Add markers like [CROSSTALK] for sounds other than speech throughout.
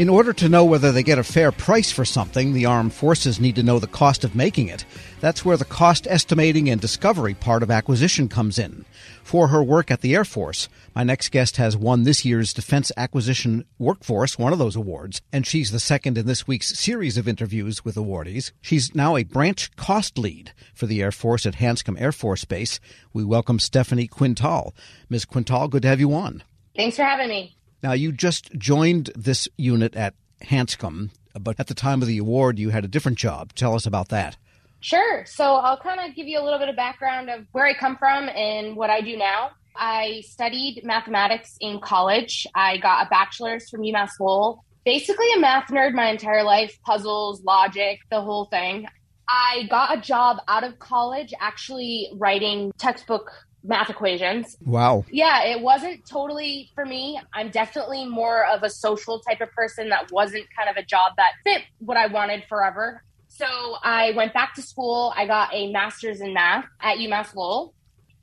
In order to know whether they get a fair price for something, the armed forces need to know the cost of making it. That's where the cost estimating and discovery part of acquisition comes in. For her work at the Air Force, my next guest has won this year's Defense Acquisition Workforce, one of those awards, and she's the second in this week's series of interviews with awardees. She's now a branch cost lead for the Air Force at Hanscom Air Force Base. We welcome Stephanie Quintal. Ms. Quintal, good to have you on. Thanks for having me. Now, you just joined this unit at Hanscom, but at the time of the award, you had a different job. Tell us about that. Sure. So I'll kind of give you a little bit of background of where I come from and what I do now. I studied mathematics in college. I got a bachelor's from UMass Lowell. Basically, a math nerd my entire life puzzles, logic, the whole thing. I got a job out of college actually writing textbook math equations. Wow. Yeah, it wasn't totally for me. I'm definitely more of a social type of person that wasn't kind of a job that fit what I wanted forever. So I went back to school. I got a master's in math at UMass Lowell.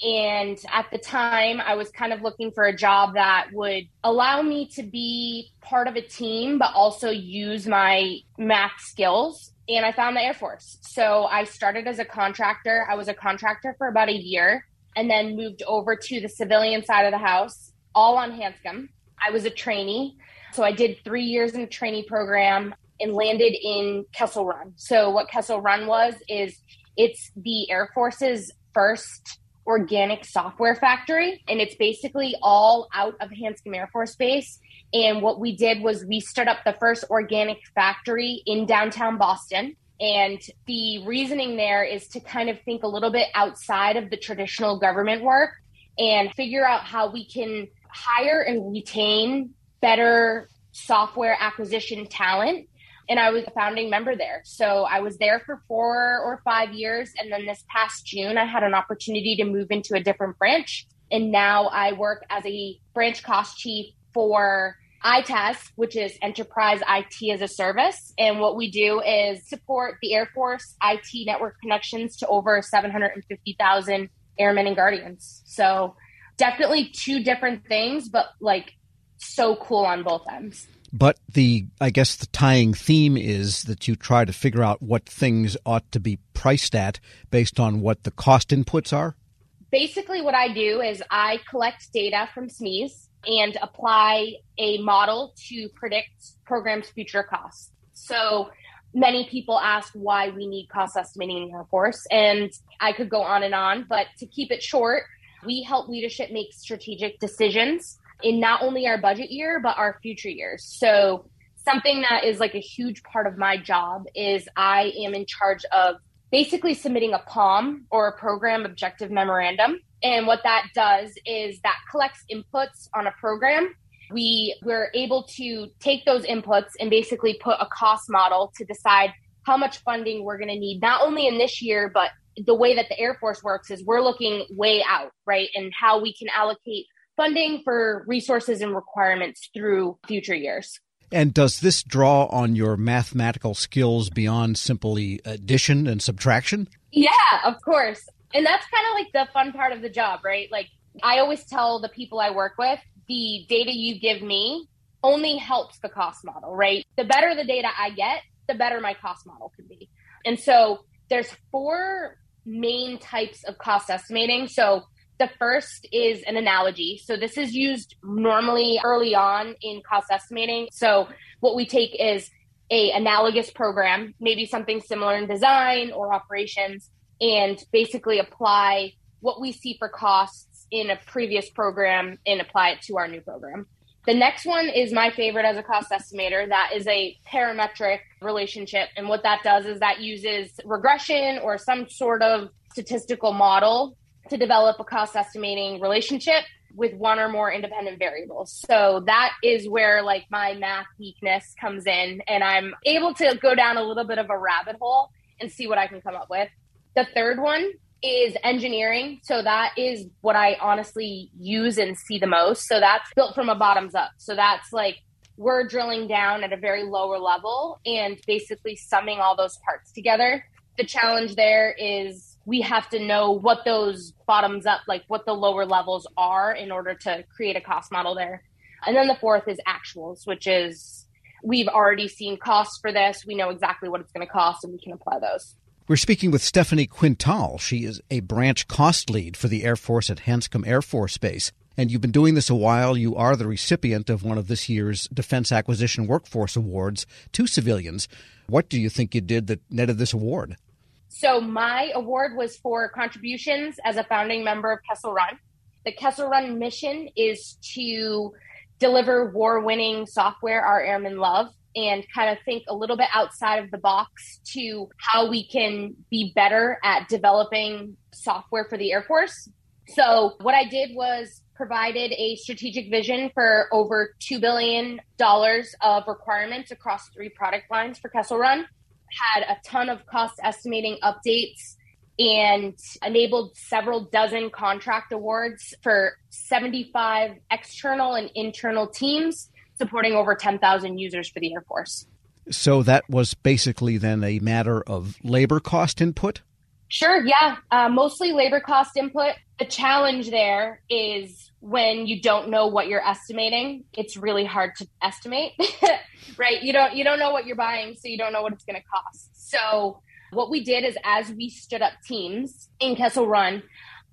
And at the time, I was kind of looking for a job that would allow me to be part of a team, but also use my math skills. And I found the Air Force. So I started as a contractor. I was a contractor for about a year and then moved over to the civilian side of the house, all on Hanscom. I was a trainee. So I did three years in a trainee program and landed in Kessel Run. So what Kessel Run was is it's the Air Force's first organic software factory and it's basically all out of Hanscom Air Force Base. And what we did was we stood up the first organic factory in downtown Boston and the reasoning there is to kind of think a little bit outside of the traditional government work and figure out how we can hire and retain better software acquisition talent. And I was a founding member there. So I was there for four or five years. And then this past June, I had an opportunity to move into a different branch. And now I work as a branch cost chief for EITaaS, which is Enterprise IT as a Service. And what we do is support the Air Force IT network connections to over 750,000 airmen and guardians. So definitely two different things, but like so cool on both ends. But the, I guess the tying theme is that you try to figure out what things ought to be priced at based on what the cost inputs are. Basically, what I do is I collect data from SMEs and apply a model to predict programs' future costs. So many people ask why we need cost estimating in Air Force, and I could go on and on, but to keep it short, we help leadership make strategic decisions in not only our budget year, but our future years. So something that is like a huge part of my job is I am in charge of basically submitting a POM or a program objective memorandum and what that does is that collects inputs on a program. We we're able to take those inputs and basically put a cost model to decide how much funding we're going to need, not only in this year, but the way that the Air Force works is we're looking way out, right? And how we can allocate funding for resources and requirements through future years. And does this draw on your mathematical skills beyond simply addition and subtraction? Yeah, of course and that's kind of like the fun part of the job, right? Like I always tell the people I work with, the data you give me only helps the cost model, right? The better the data I get, the better my cost model can be. And so there's four main types of cost estimating. So the first is an analogy. So this is used normally early on in cost estimating. So what we take is a analogous program, maybe something similar in design or operations, and basically apply what we see for costs in a previous program and apply it to our new program. The next one is my favorite as a cost estimator. That is a parametric relationship. And what that does is that uses regression or some sort of statistical model to develop a cost estimating relationship with one or more independent variables. So that is where like my math weakness comes in and I'm able to go down a little bit of a rabbit hole and see what I can come up with. The third one is engineering. So that is what I honestly use and see the most. So that's built from a bottoms up. So that's like we're drilling down at a very lower level and basically summing all those parts together. The challenge there is we have to know what those bottoms up, like what the lower levels are in order to create a cost model there. And then the fourth is actuals, which is we've already seen costs for this. We know exactly what it's going to cost and we can apply those. We're speaking with Stephanie Quintal. She is a branch cost lead for the Air Force at Hanscom Air Force Base. And you've been doing this a while. You are the recipient of one of this year's Defense Acquisition Workforce Awards to civilians. What do you think you did that netted this award? So, my award was for contributions as a founding member of Kessel Run. The Kessel Run mission is to deliver war winning software our airmen love and kind of think a little bit outside of the box to how we can be better at developing software for the Air Force. So, what I did was provided a strategic vision for over $2 billion of requirements across three product lines for Kessel Run, had a ton of cost estimating updates and enabled several dozen contract awards for 75 external and internal teams supporting over 10,000 users for the Air Force. So that was basically then a matter of labor cost input? Sure, yeah. Uh, mostly labor cost input. The challenge there is when you don't know what you're estimating, it's really hard to estimate, [LAUGHS] right? You don't you don't know what you're buying, so you don't know what it's going to cost. So what we did is as we stood up teams in Kessel Run,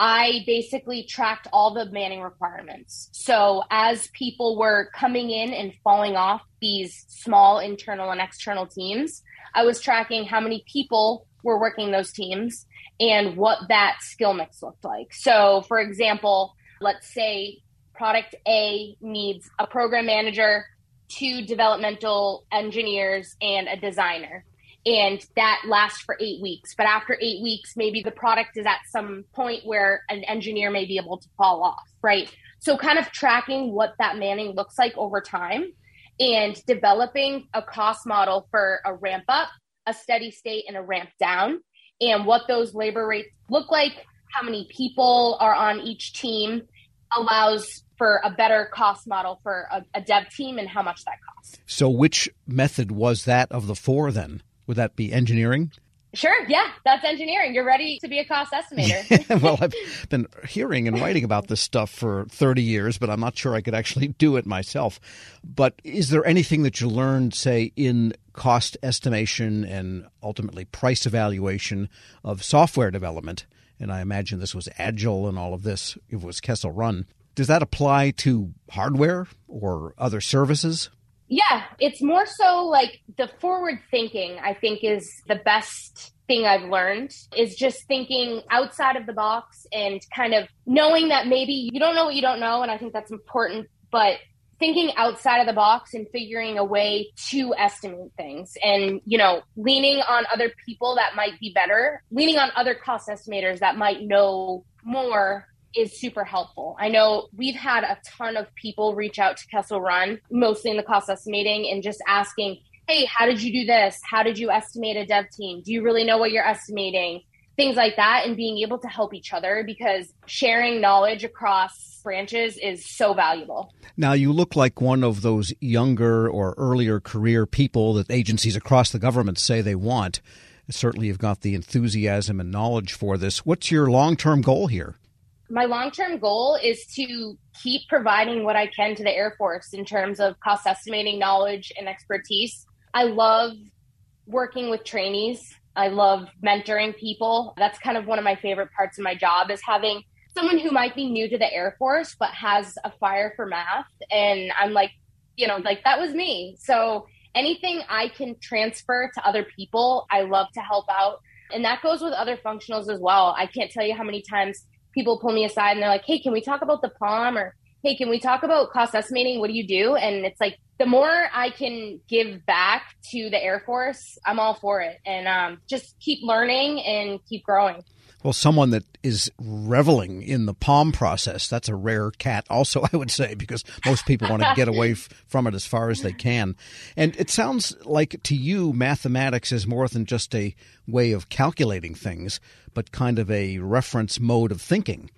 I basically tracked all the manning requirements. So as people were coming in and falling off these small internal and external teams, I was tracking how many people were working those teams and what that skill mix looked like. So, for example, let's say product A needs a program manager, two developmental engineers, and a designer and that lasts for eight weeks. But after eight weeks, maybe the product is at some point where an engineer may be able to fall off, right? So, kind of tracking what that manning looks like over time and developing a cost model for a ramp up, a steady state, and a ramp down, and what those labor rates look like, how many people are on each team allows for a better cost model for a, a dev team and how much that costs. So, which method was that of the four then? Would that be engineering? Sure. Yeah, that's engineering. You're ready to be a cost estimator. [LAUGHS] well, I've been hearing and writing about this stuff for 30 years, but I'm not sure I could actually do it myself. But is there anything that you learned, say, in cost estimation and ultimately price evaluation of software development? And I imagine this was Agile and all of this. It was Kessel Run. Does that apply to hardware or other services? Yeah, it's more so like the forward thinking, I think, is the best thing I've learned is just thinking outside of the box and kind of knowing that maybe you don't know what you don't know. And I think that's important, but thinking outside of the box and figuring a way to estimate things and, you know, leaning on other people that might be better, leaning on other cost estimators that might know more is super helpful. I know we've had a ton of people reach out to Kessel Run, mostly in the cost estimating, and just asking, hey, how did you do this? How did you estimate a dev team? Do you really know what you're estimating? Things like that, and being able to help each other because sharing knowledge across branches is so valuable. Now, you look like one of those younger or earlier career people that agencies across the government say they want. Certainly, you've got the enthusiasm and knowledge for this. What's your long term goal here? my long term goal is to keep providing what I can to the Air Force in terms of cost estimating knowledge and expertise. I love working with trainees. I love mentoring people. That's kind of one of my favorite parts of my job is having someone who might be new to the Air Force but has a fire for math and I'm like, you know, like that was me. So anything I can transfer to other people, I love to help out. And that goes with other functionals as well. I can't tell you how many times people pull me aside and they're like, hey, can we talk about the POM? or hey, can we talk about cost estimating? What do you do? And it's like the more I can give back to the Air Force, I'm all for it. And um, just keep learning and keep growing. Well, someone that is reveling in the POM process, that's a rare cat, also, [LAUGHS] I would say, because most people want to get away f- from it as far as they can. And it sounds like to you, mathematics is more than just a way of calculating things, but kind of a reference mode of thinking.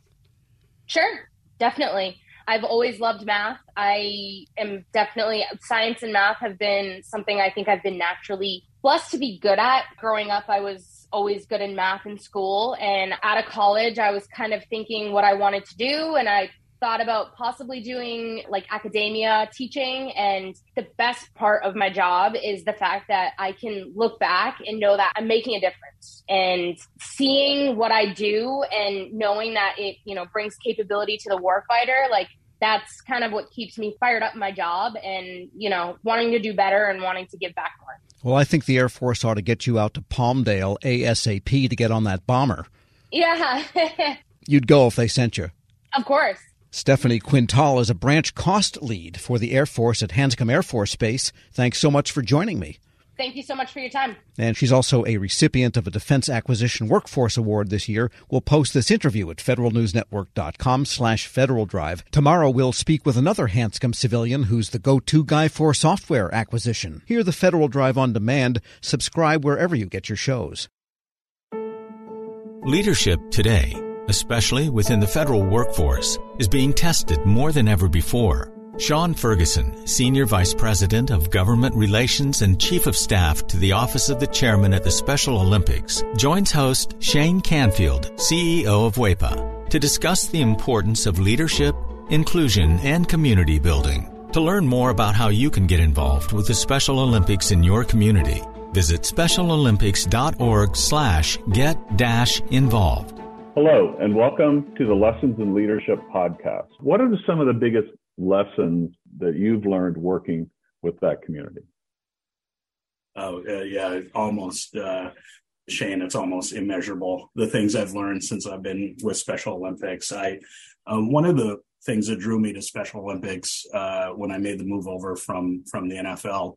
Sure, definitely. I've always loved math. I am definitely, science and math have been something I think I've been naturally blessed to be good at. Growing up, I was always good in math in school. And out of college, I was kind of thinking what I wanted to do. And I thought about possibly doing like academia teaching. And the best part of my job is the fact that I can look back and know that I'm making a difference and seeing what I do and knowing that it, you know, brings capability to the warfighter. Like that's kind of what keeps me fired up in my job and, you know, wanting to do better and wanting to give back more. Well, I think the Air Force ought to get you out to Palmdale ASAP to get on that bomber. Yeah. [LAUGHS] You'd go if they sent you. Of course. Stephanie Quintal is a branch cost lead for the Air Force at Hanscom Air Force Base. Thanks so much for joining me. Thank you so much for your time. And she's also a recipient of a Defense Acquisition Workforce Award this year. We'll post this interview at federalnewsnetwork.com slash Federal Drive. Tomorrow we'll speak with another Hanscom civilian who's the go-to guy for software acquisition. Hear the Federal Drive on demand. Subscribe wherever you get your shows. Leadership today especially within the federal workforce, is being tested more than ever before. Sean Ferguson, Senior Vice President of Government Relations and Chief of Staff to the Office of the Chairman at the Special Olympics, joins host Shane Canfield, CEO of WEPA, to discuss the importance of leadership, inclusion, and community building. To learn more about how you can get involved with the Special Olympics in your community, visit specialolympics.org slash get dash involved. Hello, and welcome to the Lessons in Leadership podcast. What are some of the biggest lessons that you've learned working with that community? Oh, uh, yeah, almost, uh, Shane, it's almost immeasurable. The things I've learned since I've been with Special Olympics. I, um, one of the things that drew me to Special Olympics uh, when I made the move over from from the NFL